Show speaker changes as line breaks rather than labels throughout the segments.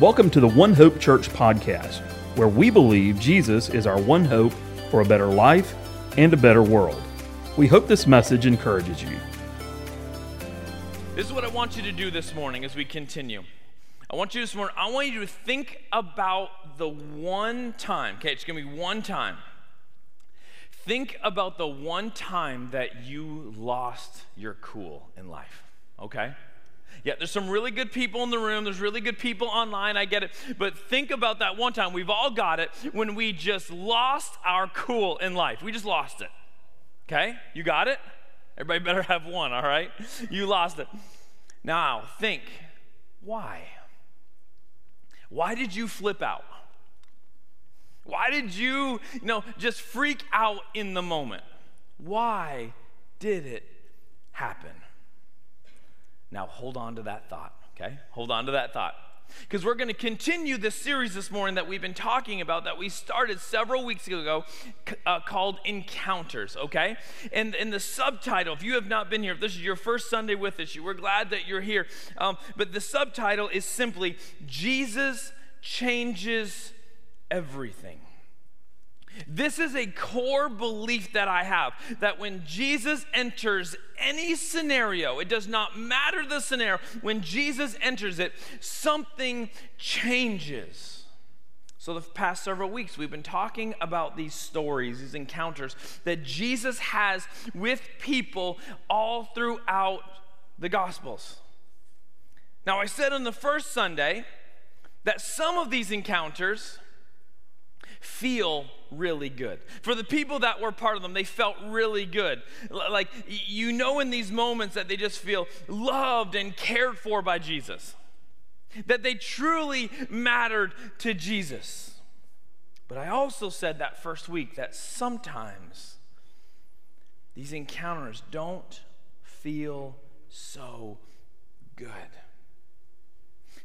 Welcome to the One Hope Church podcast, where we believe Jesus is our one hope for a better life and a better world. We hope this message encourages you.
This is what I want you to do this morning as we continue. I want you this morning, I want you to think about the one time, okay, it's gonna be one time. Think about the one time that you lost your cool in life, okay? Yeah, there's some really good people in the room. There's really good people online. I get it. But think about that one time. We've all got it when we just lost our cool in life. We just lost it. Okay? You got it? Everybody better have one, all right? You lost it. Now, think why? Why did you flip out? Why did you, you know, just freak out in the moment? Why did it happen? Now, hold on to that thought, okay? Hold on to that thought. Because we're going to continue this series this morning that we've been talking about that we started several weeks ago uh, called Encounters, okay? And, and the subtitle, if you have not been here, if this is your first Sunday with us, we're glad that you're here. Um, but the subtitle is simply Jesus Changes Everything. This is a core belief that I have that when Jesus enters any scenario, it does not matter the scenario, when Jesus enters it, something changes. So, the past several weeks, we've been talking about these stories, these encounters that Jesus has with people all throughout the Gospels. Now, I said on the first Sunday that some of these encounters feel really good. For the people that were part of them, they felt really good. Like, you know, in these moments that they just feel loved and cared for by Jesus, that they truly mattered to Jesus. But I also said that first week that sometimes these encounters don't feel so good.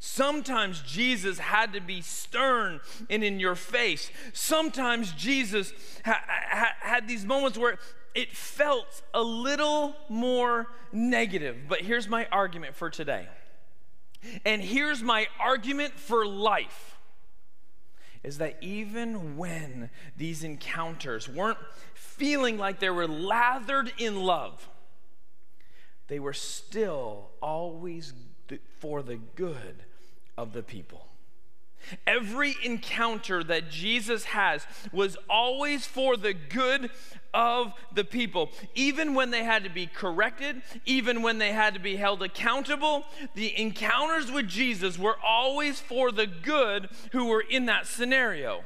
Sometimes Jesus had to be stern and in your face. Sometimes Jesus ha- ha- had these moments where it felt a little more negative. But here's my argument for today. And here's my argument for life is that even when these encounters weren't feeling like they were lathered in love, they were still always for the good of the people. Every encounter that Jesus has was always for the good of the people. Even when they had to be corrected, even when they had to be held accountable, the encounters with Jesus were always for the good who were in that scenario.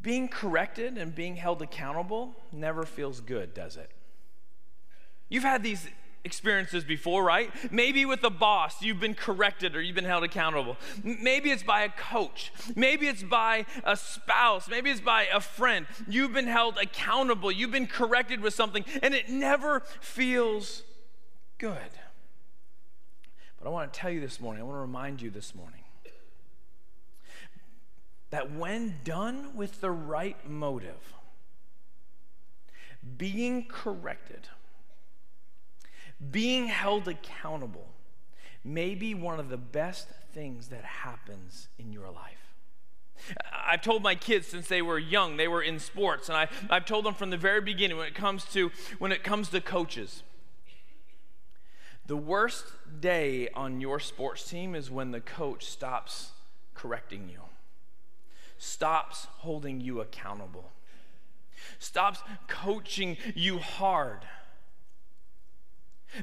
Being corrected and being held accountable never feels good, does it? You've had these experiences before, right? Maybe with a boss, you've been corrected or you've been held accountable. Maybe it's by a coach. Maybe it's by a spouse. Maybe it's by a friend. You've been held accountable. You've been corrected with something, and it never feels good. But I want to tell you this morning, I want to remind you this morning that when done with the right motive, being corrected, being held accountable may be one of the best things that happens in your life. I've told my kids since they were young, they were in sports, and I, I've told them from the very beginning when it comes to when it comes to coaches. The worst day on your sports team is when the coach stops correcting you, stops holding you accountable, stops coaching you hard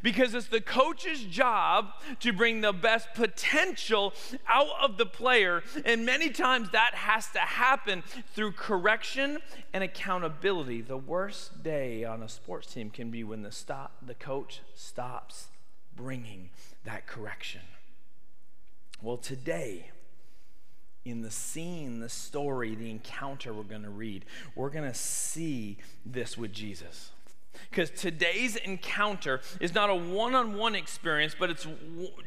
because it's the coach's job to bring the best potential out of the player. And many times that has to happen through correction and accountability. The worst day on a sports team can be when the, stop, the coach stops bringing that correction. Well, today, in the scene, the story, the encounter we're going to read, we're going to see this with Jesus. Because today's encounter is not a one on one experience, but it's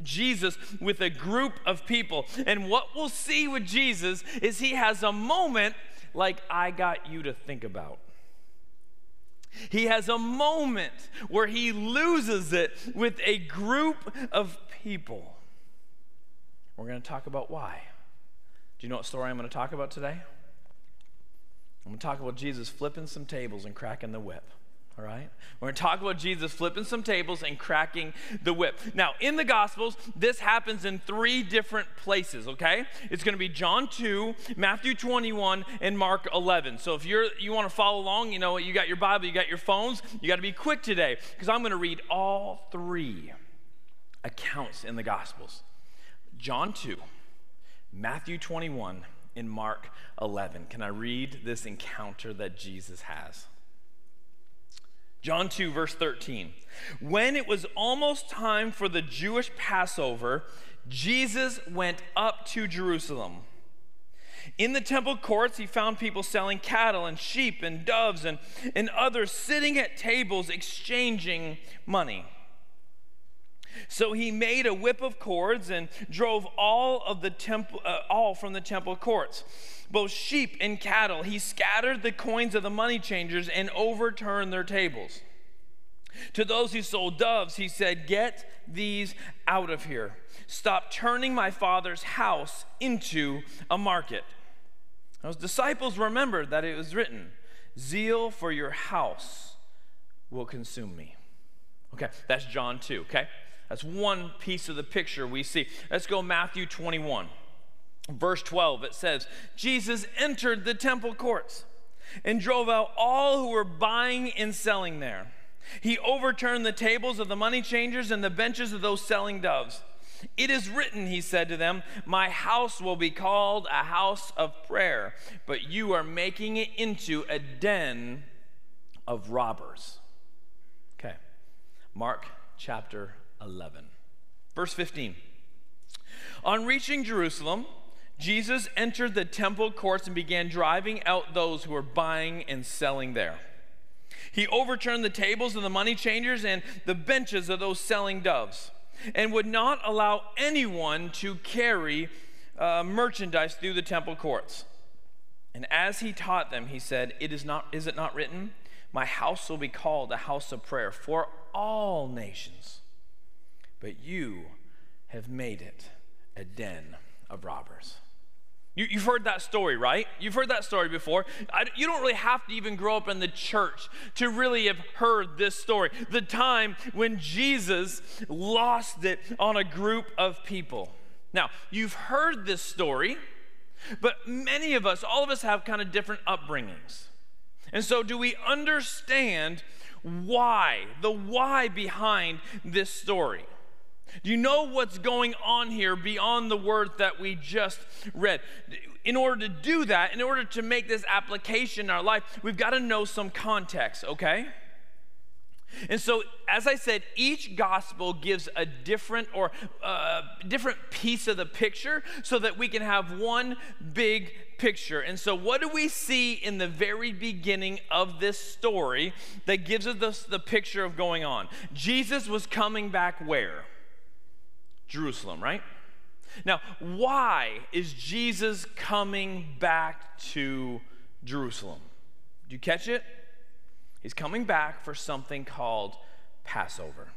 Jesus with a group of people. And what we'll see with Jesus is he has a moment like I got you to think about. He has a moment where he loses it with a group of people. We're going to talk about why. Do you know what story I'm going to talk about today? I'm going to talk about Jesus flipping some tables and cracking the whip. All right? We're going to talk about Jesus flipping some tables and cracking the whip. Now, in the Gospels, this happens in three different places, okay? It's going to be John 2, Matthew 21, and Mark 11. So if you're you want to follow along, you know, you got your Bible, you got your phones, you got to be quick today because I'm going to read all three accounts in the Gospels. John 2, Matthew 21, and Mark 11. Can I read this encounter that Jesus has? John 2, verse 13. When it was almost time for the Jewish Passover, Jesus went up to Jerusalem. In the temple courts, he found people selling cattle and sheep and doves and, and others sitting at tables exchanging money. So he made a whip of cords and drove all of the temple, uh, all from the temple courts, both sheep and cattle. He scattered the coins of the money changers and overturned their tables. To those who sold doves, he said, Get these out of here. Stop turning my father's house into a market. Those disciples remembered that it was written, Zeal for your house will consume me. Okay, that's John 2, okay? That's one piece of the picture we see. Let's go Matthew 21. Verse 12, it says, Jesus entered the temple courts and drove out all who were buying and selling there. He overturned the tables of the money changers and the benches of those selling doves. It is written, he said to them, My house will be called a house of prayer, but you are making it into a den of robbers. Okay, Mark chapter 11, verse 15. On reaching Jerusalem, Jesus entered the temple courts and began driving out those who were buying and selling there. He overturned the tables of the money changers and the benches of those selling doves, and would not allow anyone to carry uh, merchandise through the temple courts. And as he taught them, he said, "It is not is it not written, my house will be called a house of prayer for all nations, but you have made it a den of robbers." You, have heard that story, right? You've heard that story before. I, you don't really have to even grow up in the church to really have heard this story. The time when Jesus lost it on a group of people. Now, you've heard this story, but many of us, all of us have kind of different upbringings. And so, do we understand why, the why behind this story? Do you know what's going on here beyond the word that we just read? In order to do that, in order to make this application in our life, we've got to know some context, okay? And so, as I said, each gospel gives a different or uh, different piece of the picture so that we can have one big picture. And so, what do we see in the very beginning of this story that gives us the, the picture of going on? Jesus was coming back where? Jerusalem, right? Now, why is Jesus coming back to Jerusalem? Do you catch it? He's coming back for something called Passover.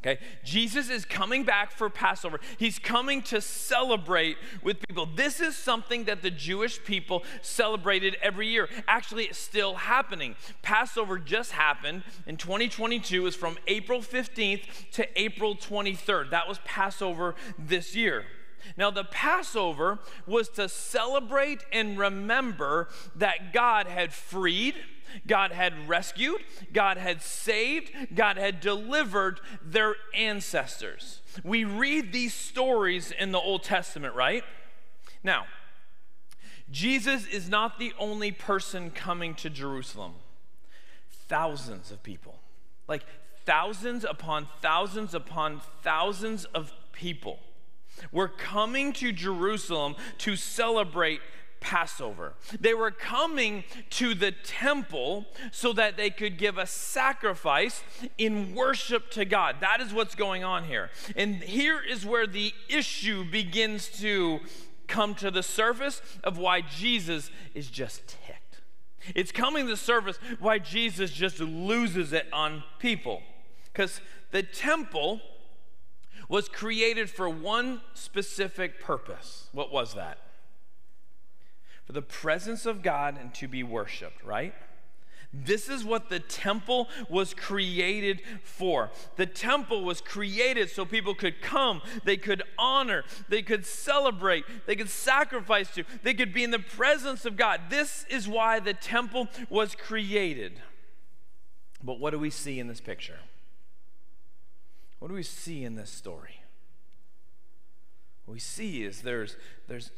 Okay, Jesus is coming back for Passover. He's coming to celebrate with people. This is something that the Jewish people celebrated every year. Actually, it's still happening. Passover just happened in 2022, is from April 15th to April 23rd. That was Passover this year. Now, the Passover was to celebrate and remember that God had freed God had rescued, God had saved, God had delivered their ancestors. We read these stories in the Old Testament, right? Now, Jesus is not the only person coming to Jerusalem. Thousands of people, like thousands upon thousands upon thousands of people, were coming to Jerusalem to celebrate Passover. They were coming to the temple so that they could give a sacrifice in worship to God. That is what's going on here. And here is where the issue begins to come to the surface of why Jesus is just ticked. It's coming to the surface why Jesus just loses it on people. Because the temple was created for one specific purpose. What was that? For the presence of God and to be worshiped, right? This is what the temple was created for. The temple was created so people could come, they could honor, they could celebrate, they could sacrifice to, they could be in the presence of God. This is why the temple was created. But what do we see in this picture? What do we see in this story? What we see is there's, there's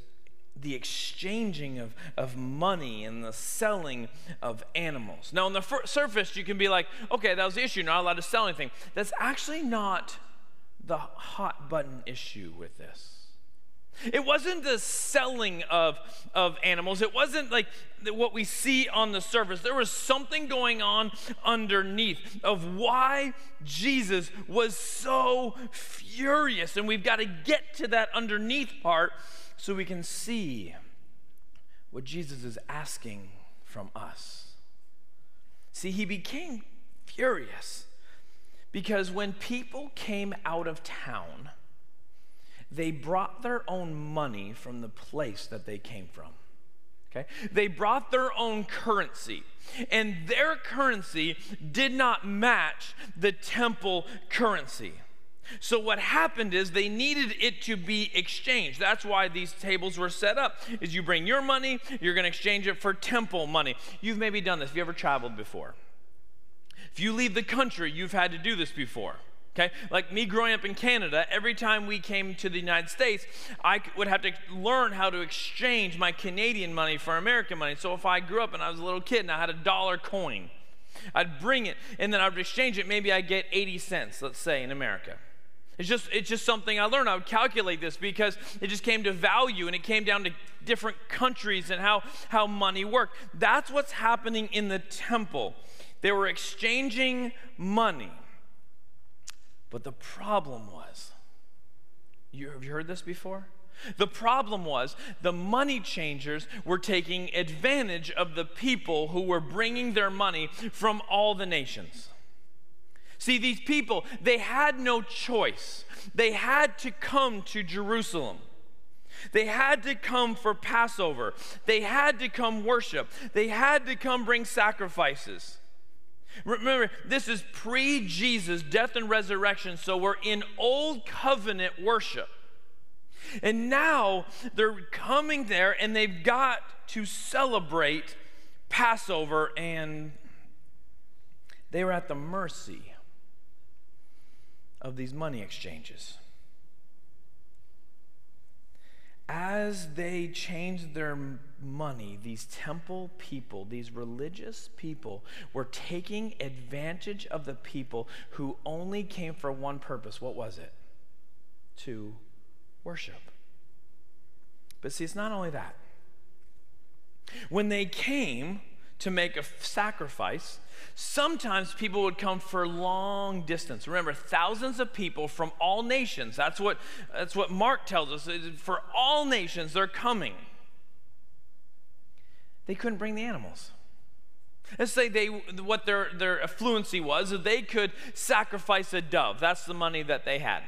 the exchanging of, of money and the selling of animals. Now, on the surface, you can be like, okay, that was the issue, not allowed to sell anything. That's actually not the hot button issue with this. It wasn't the selling of, of animals. It wasn't like what we see on the surface. There was something going on underneath of why Jesus was so furious. And we've got to get to that underneath part so we can see what Jesus is asking from us. See, he became furious because when people came out of town, they brought their own money from the place that they came from. Okay? They brought their own currency, and their currency did not match the temple currency. So what happened is they needed it to be exchanged. That's why these tables were set up. Is you bring your money, you're going to exchange it for temple money. You've maybe done this. Have you ever traveled before? If you leave the country, you've had to do this before. Okay? Like me growing up in Canada, every time we came to the United States, I would have to learn how to exchange my Canadian money for American money. So if I grew up and I was a little kid and I had a dollar coin, I'd bring it and then I would exchange it. Maybe I'd get 80 cents, let's say, in America. It's just, it's just something I learned. I would calculate this because it just came to value and it came down to different countries and how, how money worked. That's what's happening in the temple. They were exchanging money. But the problem was, you, have you heard this before? The problem was the money changers were taking advantage of the people who were bringing their money from all the nations. See, these people, they had no choice. They had to come to Jerusalem. They had to come for Passover. They had to come worship. They had to come bring sacrifices. Remember, this is pre Jesus death and resurrection, so we're in old covenant worship. And now they're coming there and they've got to celebrate Passover, and they were at the mercy of these money exchanges. As they changed their money, these temple people, these religious people, were taking advantage of the people who only came for one purpose. What was it? To worship. But see, it's not only that. When they came to make a sacrifice, Sometimes people would come for long distance. Remember, thousands of people from all nations. That's what, that's what Mark tells us. For all nations, they're coming. They couldn't bring the animals. Let's say they, what their, their affluency was, they could sacrifice a dove. That's the money that they had.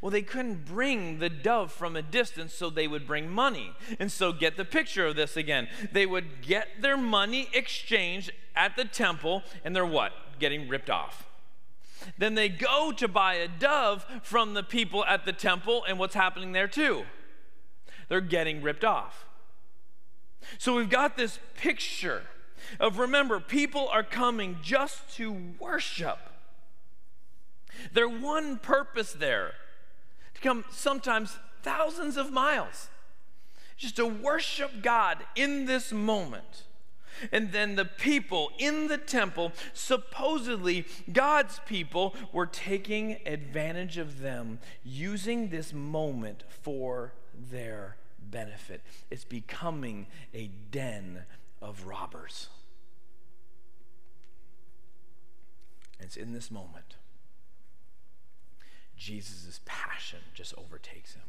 Well, they couldn't bring the dove from a distance, so they would bring money. And so, get the picture of this again. They would get their money exchanged at the temple, and they're what? Getting ripped off. Then they go to buy a dove from the people at the temple, and what's happening there too? They're getting ripped off. So we've got this picture of remember, people are coming just to worship. Their one purpose there to come sometimes thousands of miles just to worship God in this moment. And then the people in the temple, supposedly God's people, were taking advantage of them, using this moment for their benefit. It's becoming a den of robbers. It's in this moment Jesus' passion just overtakes him.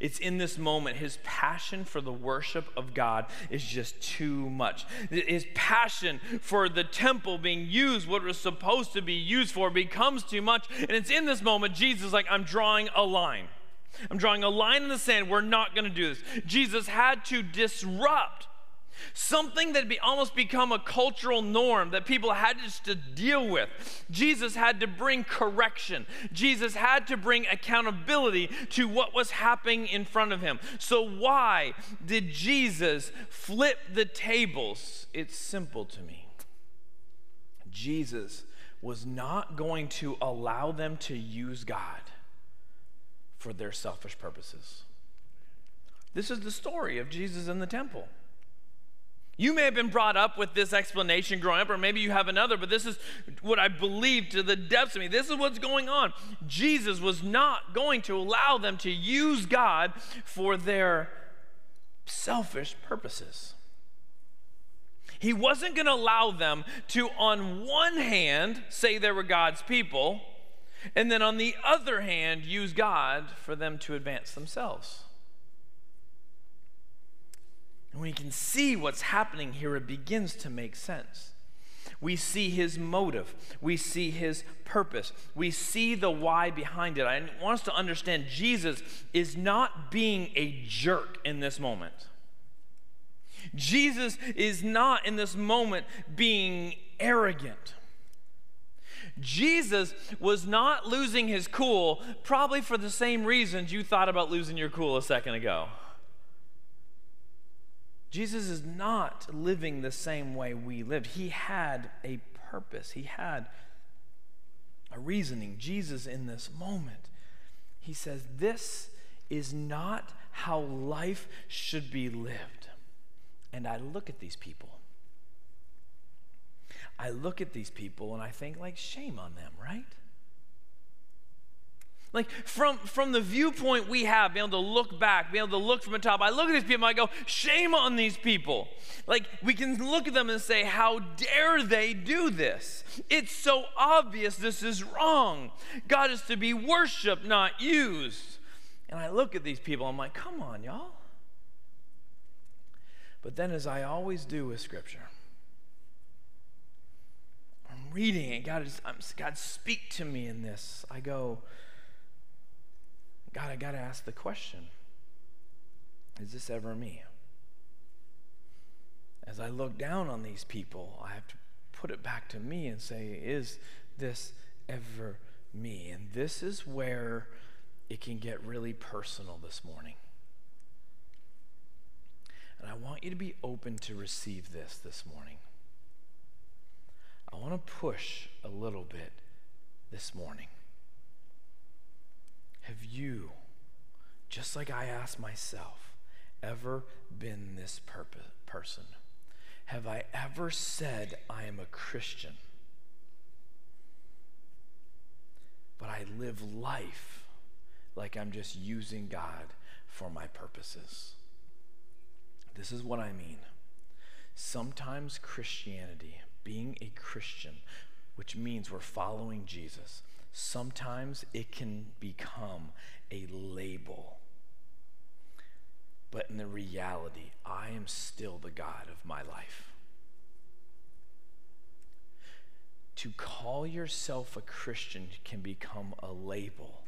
It's in this moment, his passion for the worship of God is just too much. His passion for the temple being used, what it was supposed to be used for, becomes too much. And it's in this moment, Jesus like, I'm drawing a line. I'm drawing a line in the sand. We're not going to do this. Jesus had to disrupt Something that be, almost become a cultural norm that people had just to deal with. Jesus had to bring correction. Jesus had to bring accountability to what was happening in front of him. So, why did Jesus flip the tables? It's simple to me. Jesus was not going to allow them to use God for their selfish purposes. This is the story of Jesus in the temple. You may have been brought up with this explanation growing up, or maybe you have another, but this is what I believe to the depths of me. This is what's going on. Jesus was not going to allow them to use God for their selfish purposes. He wasn't going to allow them to, on one hand, say they were God's people, and then on the other hand, use God for them to advance themselves. And when you can see what's happening here, it begins to make sense. We see his motive. We see his purpose. We see the why behind it. I want us to understand Jesus is not being a jerk in this moment. Jesus is not in this moment being arrogant. Jesus was not losing his cool, probably for the same reasons you thought about losing your cool a second ago. Jesus is not living the same way we lived. He had a purpose, he had a reasoning. Jesus, in this moment, he says, This is not how life should be lived. And I look at these people. I look at these people and I think, like, shame on them, right? Like from, from the viewpoint we have, being able to look back, being able to look from the top, I look at these people, I go, shame on these people. Like we can look at them and say, how dare they do this? It's so obvious this is wrong. God is to be worshiped, not used. And I look at these people, I'm like, come on, y'all. But then, as I always do with Scripture, I'm reading it. God, is, I'm, God, speak to me in this. I go, God, I got to ask the question is this ever me? As I look down on these people, I have to put it back to me and say, is this ever me? And this is where it can get really personal this morning. And I want you to be open to receive this this morning. I want to push a little bit this morning. Have you, just like I asked myself, ever been this purpose, person? Have I ever said I am a Christian? But I live life like I'm just using God for my purposes. This is what I mean. Sometimes Christianity, being a Christian, which means we're following Jesus, sometimes it can become a label. But in the reality, I am still the God of my life. To call yourself a Christian can become a label,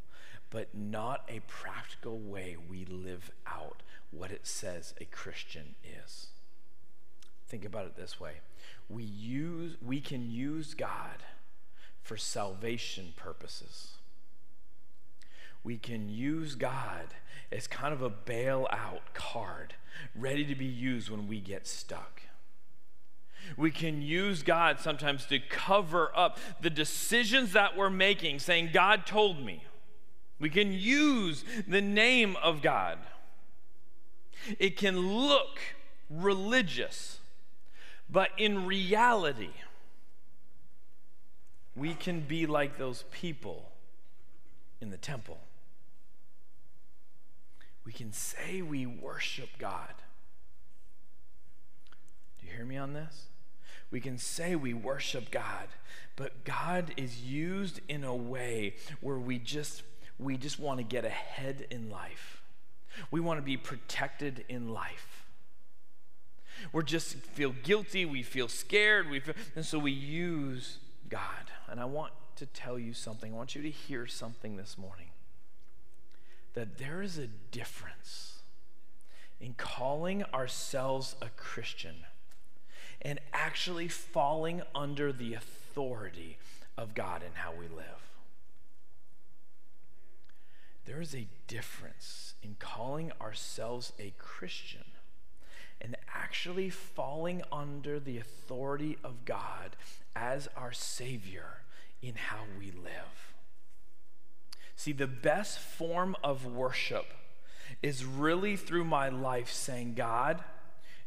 but not a practical way we live out what it says a Christian is. Think about it this way. We use we can use God for salvation purposes. We can use God as kind of a bailout card, ready to be used when we get stuck. We can use God sometimes to cover up the decisions that we're making, saying, God told me. We can use the name of God. It can look religious, but in reality, we can be like those people in the temple. We can say we worship God. Do you hear me on this? We can say we worship God, but God is used in a way where we just we just want to get ahead in life. We want to be protected in life. We're just feel guilty, we feel scared, we feel, and so we use God. And I want to tell you something. I want you to hear something this morning. That there is a difference in calling ourselves a Christian and actually falling under the authority of God in how we live. There is a difference in calling ourselves a Christian and actually falling under the authority of God as our Savior in how we live. See, the best form of worship is really through my life saying, God,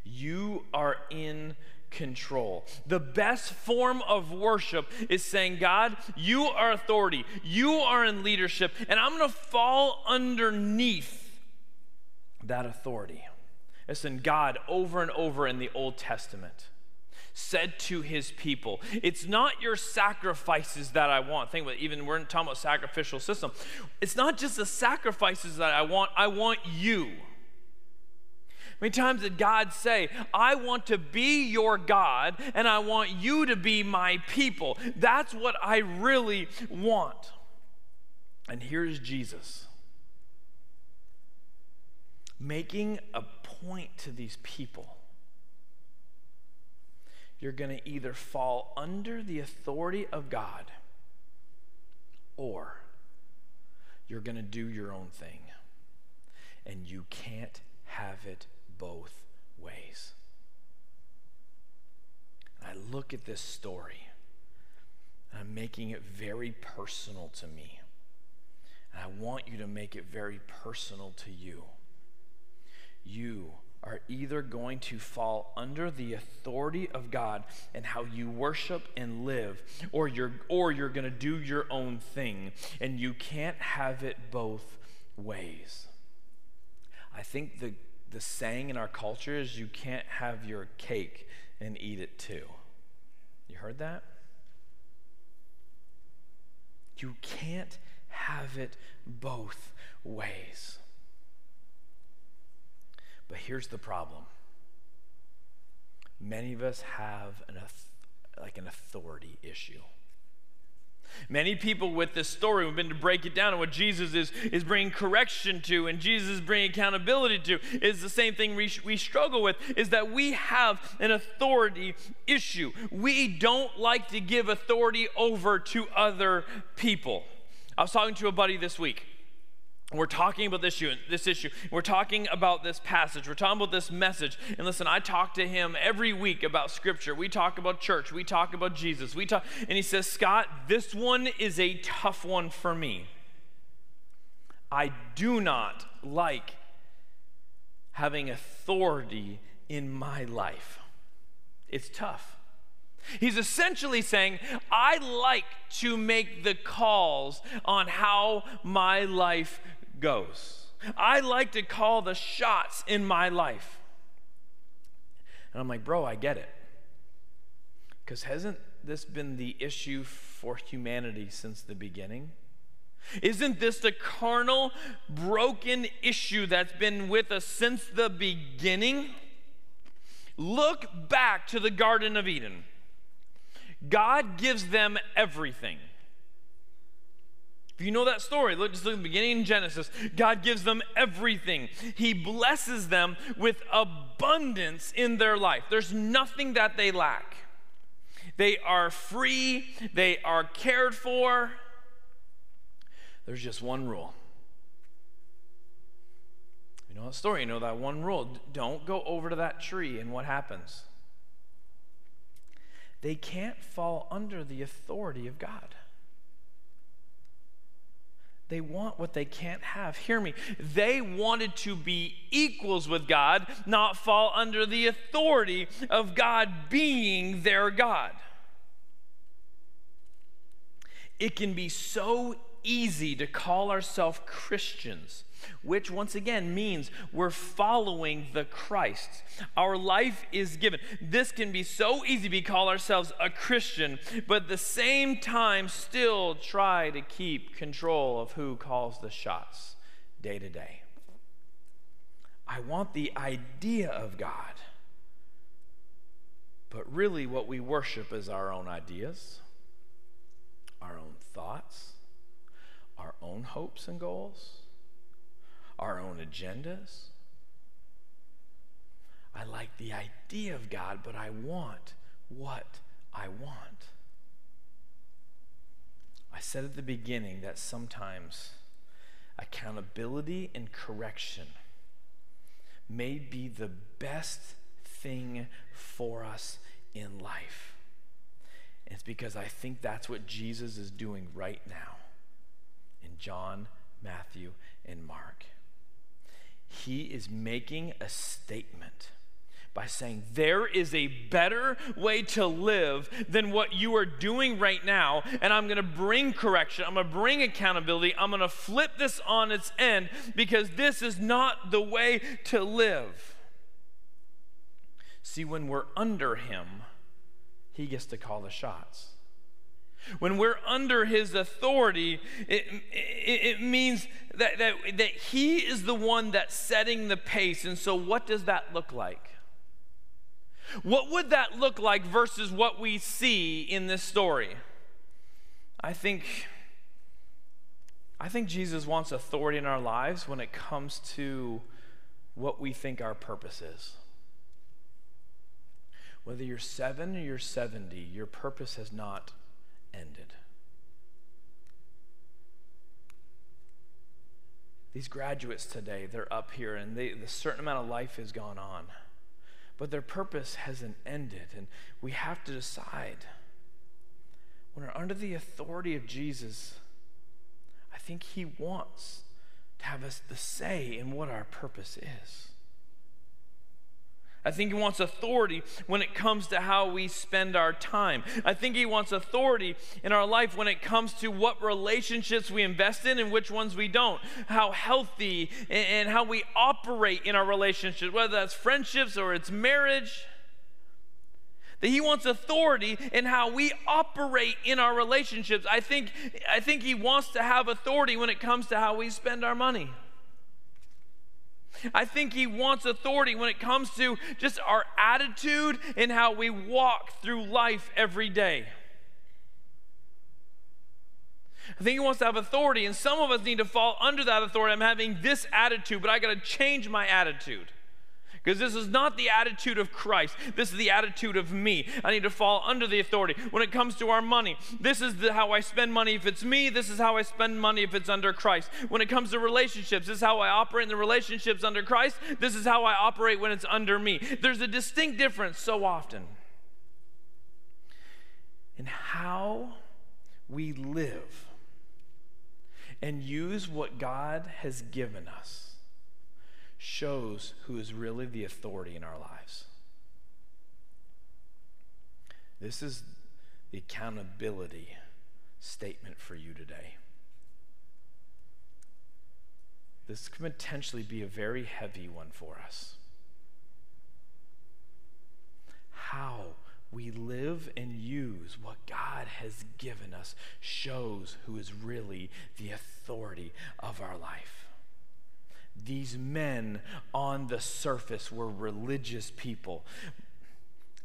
you are in control. The best form of worship is saying, God, you are authority, you are in leadership, and I'm going to fall underneath that authority. Listen, God, over and over in the Old Testament, said to his people, It's not your sacrifices that I want. Think about it, even we're talking about sacrificial system. It's not just the sacrifices that I want, I want you many times did God say, I want to be your God and I want you to be my people? That's what I really want. And here's Jesus making a point to these people. You're going to either fall under the authority of God or you're going to do your own thing. And you can't have it both ways. I look at this story, I'm making it very personal to me. And I want you to make it very personal to you. You are either going to fall under the authority of God and how you worship and live, or you're, or you're going to do your own thing. And you can't have it both ways. I think the the saying in our culture is you can't have your cake and eat it too. You heard that? You can't have it both ways. But here's the problem. Many of us have an like an authority issue. Many people with this story, we've been to break it down, and what Jesus is, is bringing correction to and Jesus is bringing accountability to is the same thing we, we struggle with, is that we have an authority issue. We don't like to give authority over to other people. I was talking to a buddy this week we're talking about this issue, this issue. We're talking about this passage. We're talking about this message. And listen, I talk to him every week about scripture. We talk about church. We talk about Jesus. We talk and he says, "Scott, this one is a tough one for me. I do not like having authority in my life. It's tough." He's essentially saying, I like to make the calls on how my life goes. I like to call the shots in my life. And I'm like, bro, I get it. Because hasn't this been the issue for humanity since the beginning? Isn't this the carnal, broken issue that's been with us since the beginning? Look back to the Garden of Eden. God gives them everything. You know that story, look just look at the beginning in Genesis. God gives them everything. He blesses them with abundance in their life. There's nothing that they lack. They are free, they are cared for. There's just one rule. You know that story, you know that one rule. Don't go over to that tree, and what happens? They can't fall under the authority of God. They want what they can't have. Hear me. They wanted to be equals with God, not fall under the authority of God being their God. It can be so easy to call ourselves Christians which once again means we're following the Christ. Our life is given. This can be so easy to call ourselves a Christian, but at the same time still try to keep control of who calls the shots day to day. I want the idea of God. But really, what we worship is our own ideas, our own thoughts, our own hopes and goals, our own agendas. I like the idea of God, but I want what I want. I said at the beginning that sometimes accountability and correction may be the best thing for us in life. It's because I think that's what Jesus is doing right now in John, Matthew, and Mark. He is making a statement by saying, There is a better way to live than what you are doing right now, and I'm to bring correction. I'm to bring accountability. I'm to flip this on its end because this is not the way to live. See, when we're under Him, He gets to call the shots. When we're under his authority, it, it, it, means that, that, that he is the one that's setting the pace. And so, what does that look like? What would that look like versus what we see in this story? I think I think Jesus wants authority in our lives when it comes to what we think our purpose is. Whether you're 7 or you're 70, your purpose has not ended. These graduates today, they're up here and they, a certain amount of life has gone on but their purpose hasn't ended. And we have to decide when we're under the authority of Jesus, I think He wants to have us the say in what our purpose is. I think he wants authority when it comes to how we spend our time. I think he wants authority in our life when it comes to what relationships we invest in and which ones we don't. How healthy and how we operate in our relationships, whether that's friendships or it's marriage. That he wants authority in how we operate in our relationships. I think, I think he wants to have authority when it comes to how we spend our money. I think he wants authority when it comes to just our attitude and how we walk through life every day. I think he wants to have authority, and some of us need to fall under that authority. I'm having this attitude, but I got to change my attitude. Because this is not the attitude of Christ. This is the attitude of me. I need to fall under the authority. When it comes to our money, this is the, how I spend money if it's me. This is how I spend money if it's under Christ. When it comes to relationships, this is how I operate in the relationships under Christ. This is how I operate when it's under me. There's a distinct difference so often in how we live and use what God has given us shows who is really the authority in our lives. This is the accountability statement for you today. This could potentially be a very heavy one for us. How we live and use what God has given us shows who is really the authority of our life these men on the surface were religious people.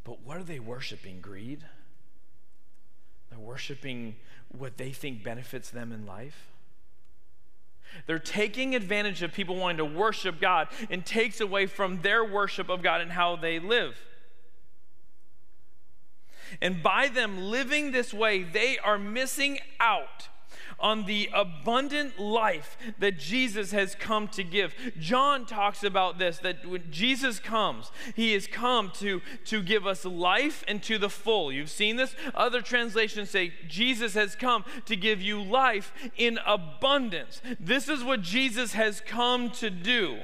But what are they worshiping? Greed? They're worshiping what they think benefits them in life. They're taking advantage of people wanting to worship God and takes away from their worship of God and how they live. And by them living this way, they are missing out on the abundant life that Jesus has come to give. John talks about this that when Jesus comes, he has come to, to give us life and to the full. You've seen this? Other translations say Jesus has come to give you life in abundance. This is what Jesus has come to do,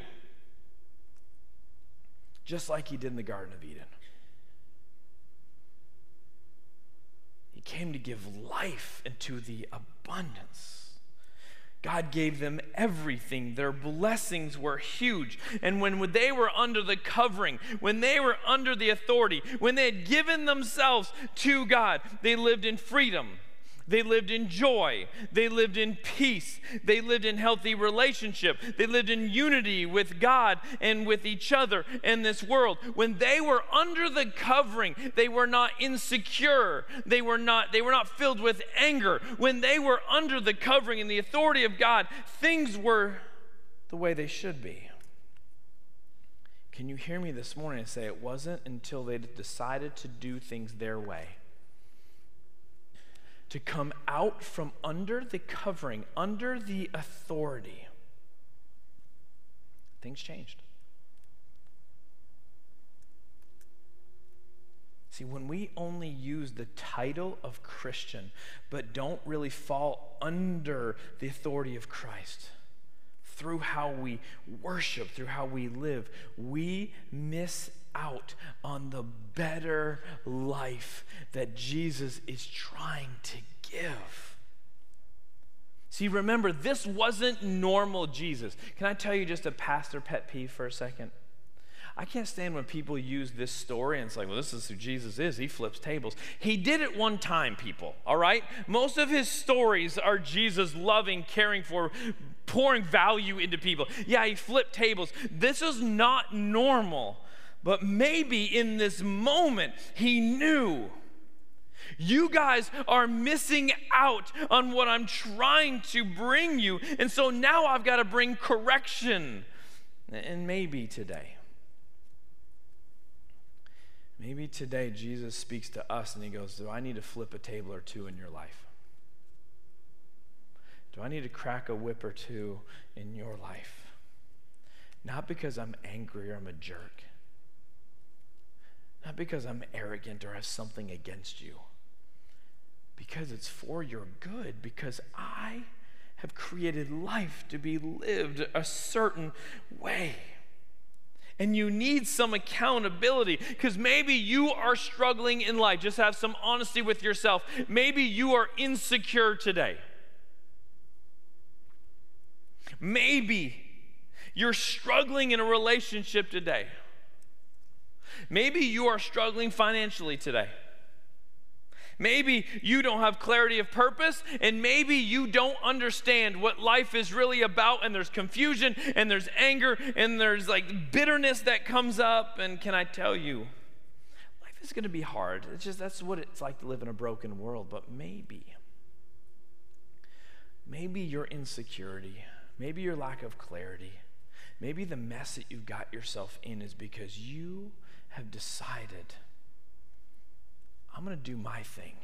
just like he did in the Garden of Eden. Came to give life into the abundance. God gave them everything. Their blessings were huge. And when they were under the covering, when they were under the authority, when they had given themselves to God, they lived in freedom. They lived in joy. They lived in peace. They lived in healthy relationship. They lived in unity with God and with each other in this world. When they were under the covering, they were not insecure. They were not they were not filled with anger. When they were under the covering and the authority of God, things were the way they should be. Can you hear me this morning and say it wasn't until they decided to do things their way? To come out from under the covering, under the authority, things changed. See, when we only use the title of Christian, but don't really fall under the authority of Christ, through how we worship, through how we live, we miss out on the better life that Jesus is trying to give. See, remember, this wasn't normal Jesus. Can I tell you just a pastor pet peeve for a second? I can't stand when people use this story and it's like, well, this is who Jesus is. He flips tables. He did it one time, people, all right? Most of his stories are Jesus loving, caring for, pouring value into people. Yeah, he flipped tables. This is not normal. But maybe in this moment, he knew. You guys are missing out on what I'm trying to bring you. And so now I've got to bring correction. And maybe today, maybe today Jesus speaks to us and he goes, Do I need to flip a table or two in your life? Do I need to crack a whip or two in your life? Not because I'm angry or I'm a jerk not because I'm arrogant or have something against you, because it's for your good, because I have created life to be lived a certain way. And you need some accountability because maybe you are struggling in life. Just have some honesty with yourself. Maybe you are insecure today. Maybe you're struggling in a relationship today. Maybe you are struggling financially today. Maybe you don't have clarity of purpose, and maybe you don't understand what life is really about, and there's confusion, and there's anger, and there's like bitterness that comes up. And can I tell you, life is going to be hard. It's just that's what it's like to live in a broken world. But maybe, maybe your insecurity, maybe your lack of clarity, maybe the mess that you've got yourself in is because you have decided, I'm going to do my thing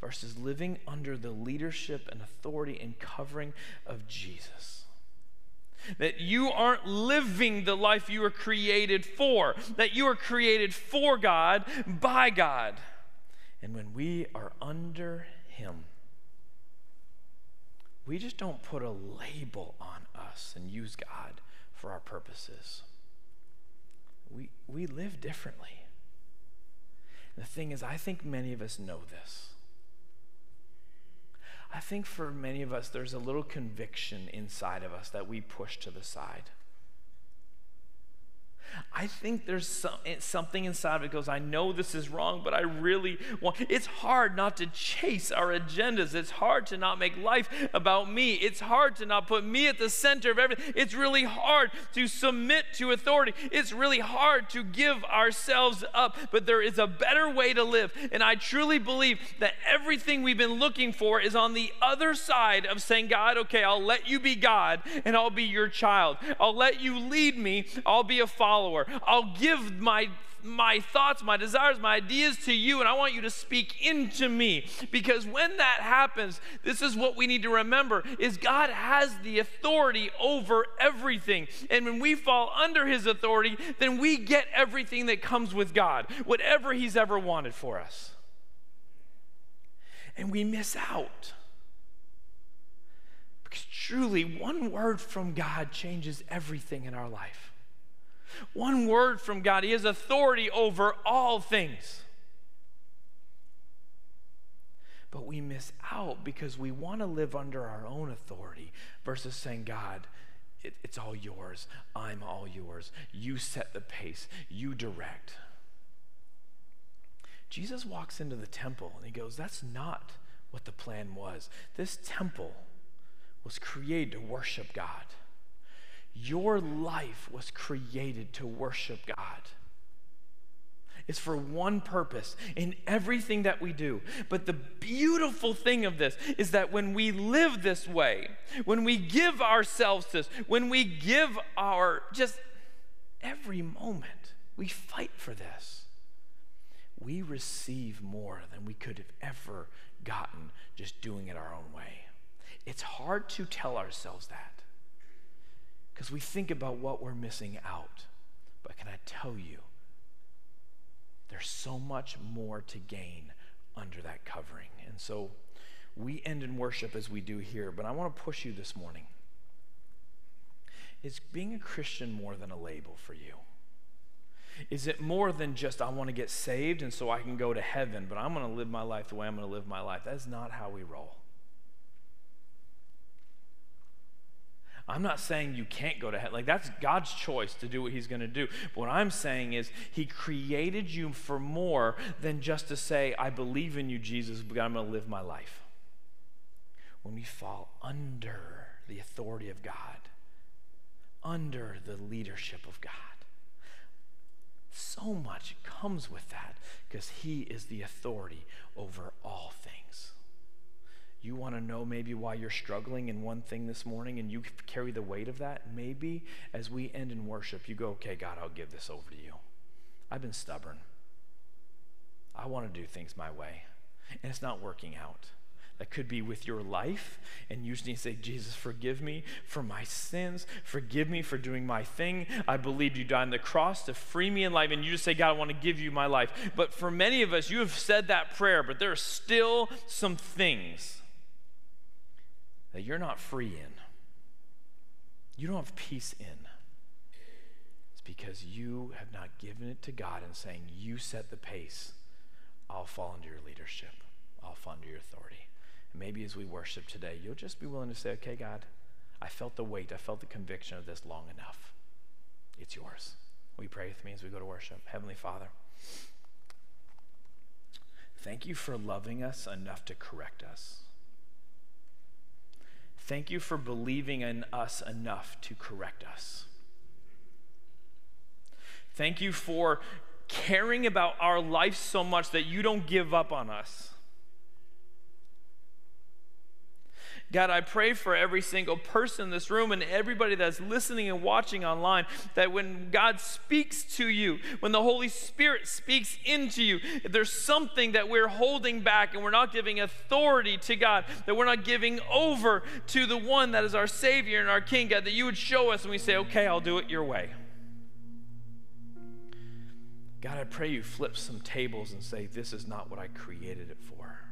versus living under the leadership and authority and covering of Jesus. That you aren't living the life you were created for, that you are created for God, by God. And when we are under Him, we just don't put a label on us and use God for our purposes we, we live differently. The thing is, I think many of us know this. I think for many of us, there's a little conviction inside of us that we push to the side. I think there's some, eh, something inside of it goes, I know this is wrong, but I really want. It's hard not to chase our agendas. It's hard to not make life about me. It's hard to not put me at the center of everything. It's really hard to submit to authority. It's really hard to give ourselves up, but there is a better way to live. And I truly believe that everything we've been looking for is on the other side of saying, God, okay, I'll let you be God and I'll be your child. I'll let you lead me. I'll be a follower follower. I'll give my my thoughts, my desires, my ideas to you, and I want you to speak into me. Because when that happens, this is what we need to remember is God has the authority over everything. And when we fall under his authority, then we get everything that comes with God, whatever he's ever wanted for us. And we miss out. Because truly, one word from God changes everything in our life. One word from God. He has authority over all things. But we miss out because we want to live under our own authority versus saying, God, it, it's all yours. I'm all yours. You set the pace, you direct. Jesus walks into the temple and he goes, That's not what the plan was. This temple was created to worship God. Your life was created to worship God. It's for one purpose in everything that we do. But the beautiful thing of this is that when we live this way, when we give ourselves this, when we give our just every moment, we fight for this, we receive more than we could have ever gotten just doing it our own way. It's hard to tell ourselves that because we think about what we're missing out. But can I tell you, there's so much more to gain under that covering. And so we end in worship as we do here, but I want to push you this morning. Is being a Christian more than a label for you? Is it more than just I want to get saved and so I can go to heaven, but I'm going to live my life the way I'm going to live my life? That is not how we roll. I'm not saying you can't go to heaven. Like, that's God's choice to do what He's going to do. But what I'm saying is, He created you for more than just to say, I believe in you, Jesus, but I'm going to live my life. When we fall under the authority of God, under the leadership of God, so much comes with that because He is the authority over all things. You want to know maybe why you're struggling in one thing this morning and you carry the weight of that? Maybe as we end in worship, you go, okay, God, I'll give this over to you. I've been stubborn. I want to do things my way, and it's not working out. That could be with your life, and you just need to say, Jesus, forgive me for my sins. Forgive me for doing my thing. I believed you died on the cross to free me in life, and you just say, God, I want to give you my life. But for many of us, you have said that prayer, but there are still some things that you're not free in. You don't have peace in. It's because you have not given it to God and saying, You set the pace. I'll fall under your leadership, I'll fall under your authority. And Maybe as we worship today, you'll just be willing to say, okay, God, I felt the weight, I felt the conviction of this long enough. It's yours. You pray with me as we go to worship? Heavenly Father, thank you for loving us enough to correct us. Thank you for believing in us enough to correct us. Thank you for caring about our life so much that you don't give up on us. God, I pray for every single person in this room and everybody that's listening and watching online that when God speaks to you, when the Holy Spirit speaks into you, if there's something that we're holding back and we're not giving authority to God, that we're not giving over to the one that is our Savior and our King, God, that you would show us and we say, okay, I'll do it your way. God, I pray you flip some tables and say, this is not what I created it for.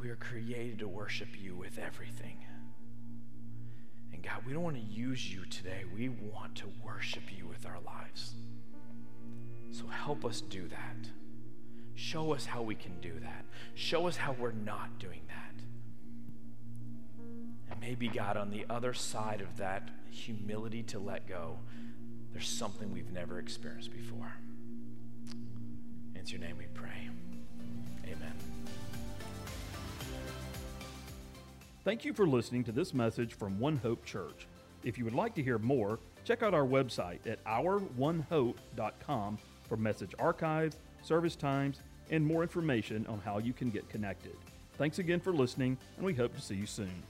We are created to worship you with everything. And God, we don't want to use you today. We want to worship you with our lives. So help us do that. Show us how we can do that. Show us how we're not doing that. And maybe, God, on the other side of that humility to let go, there's something we've never experienced before. In your name we pray.
Thank you for listening to this message from One Hope Church. If you would like to hear more, check out our website at ouronehope.com for message archives, service times, and more information on how you can get connected. Thanks again for listening, and we hope to see you soon.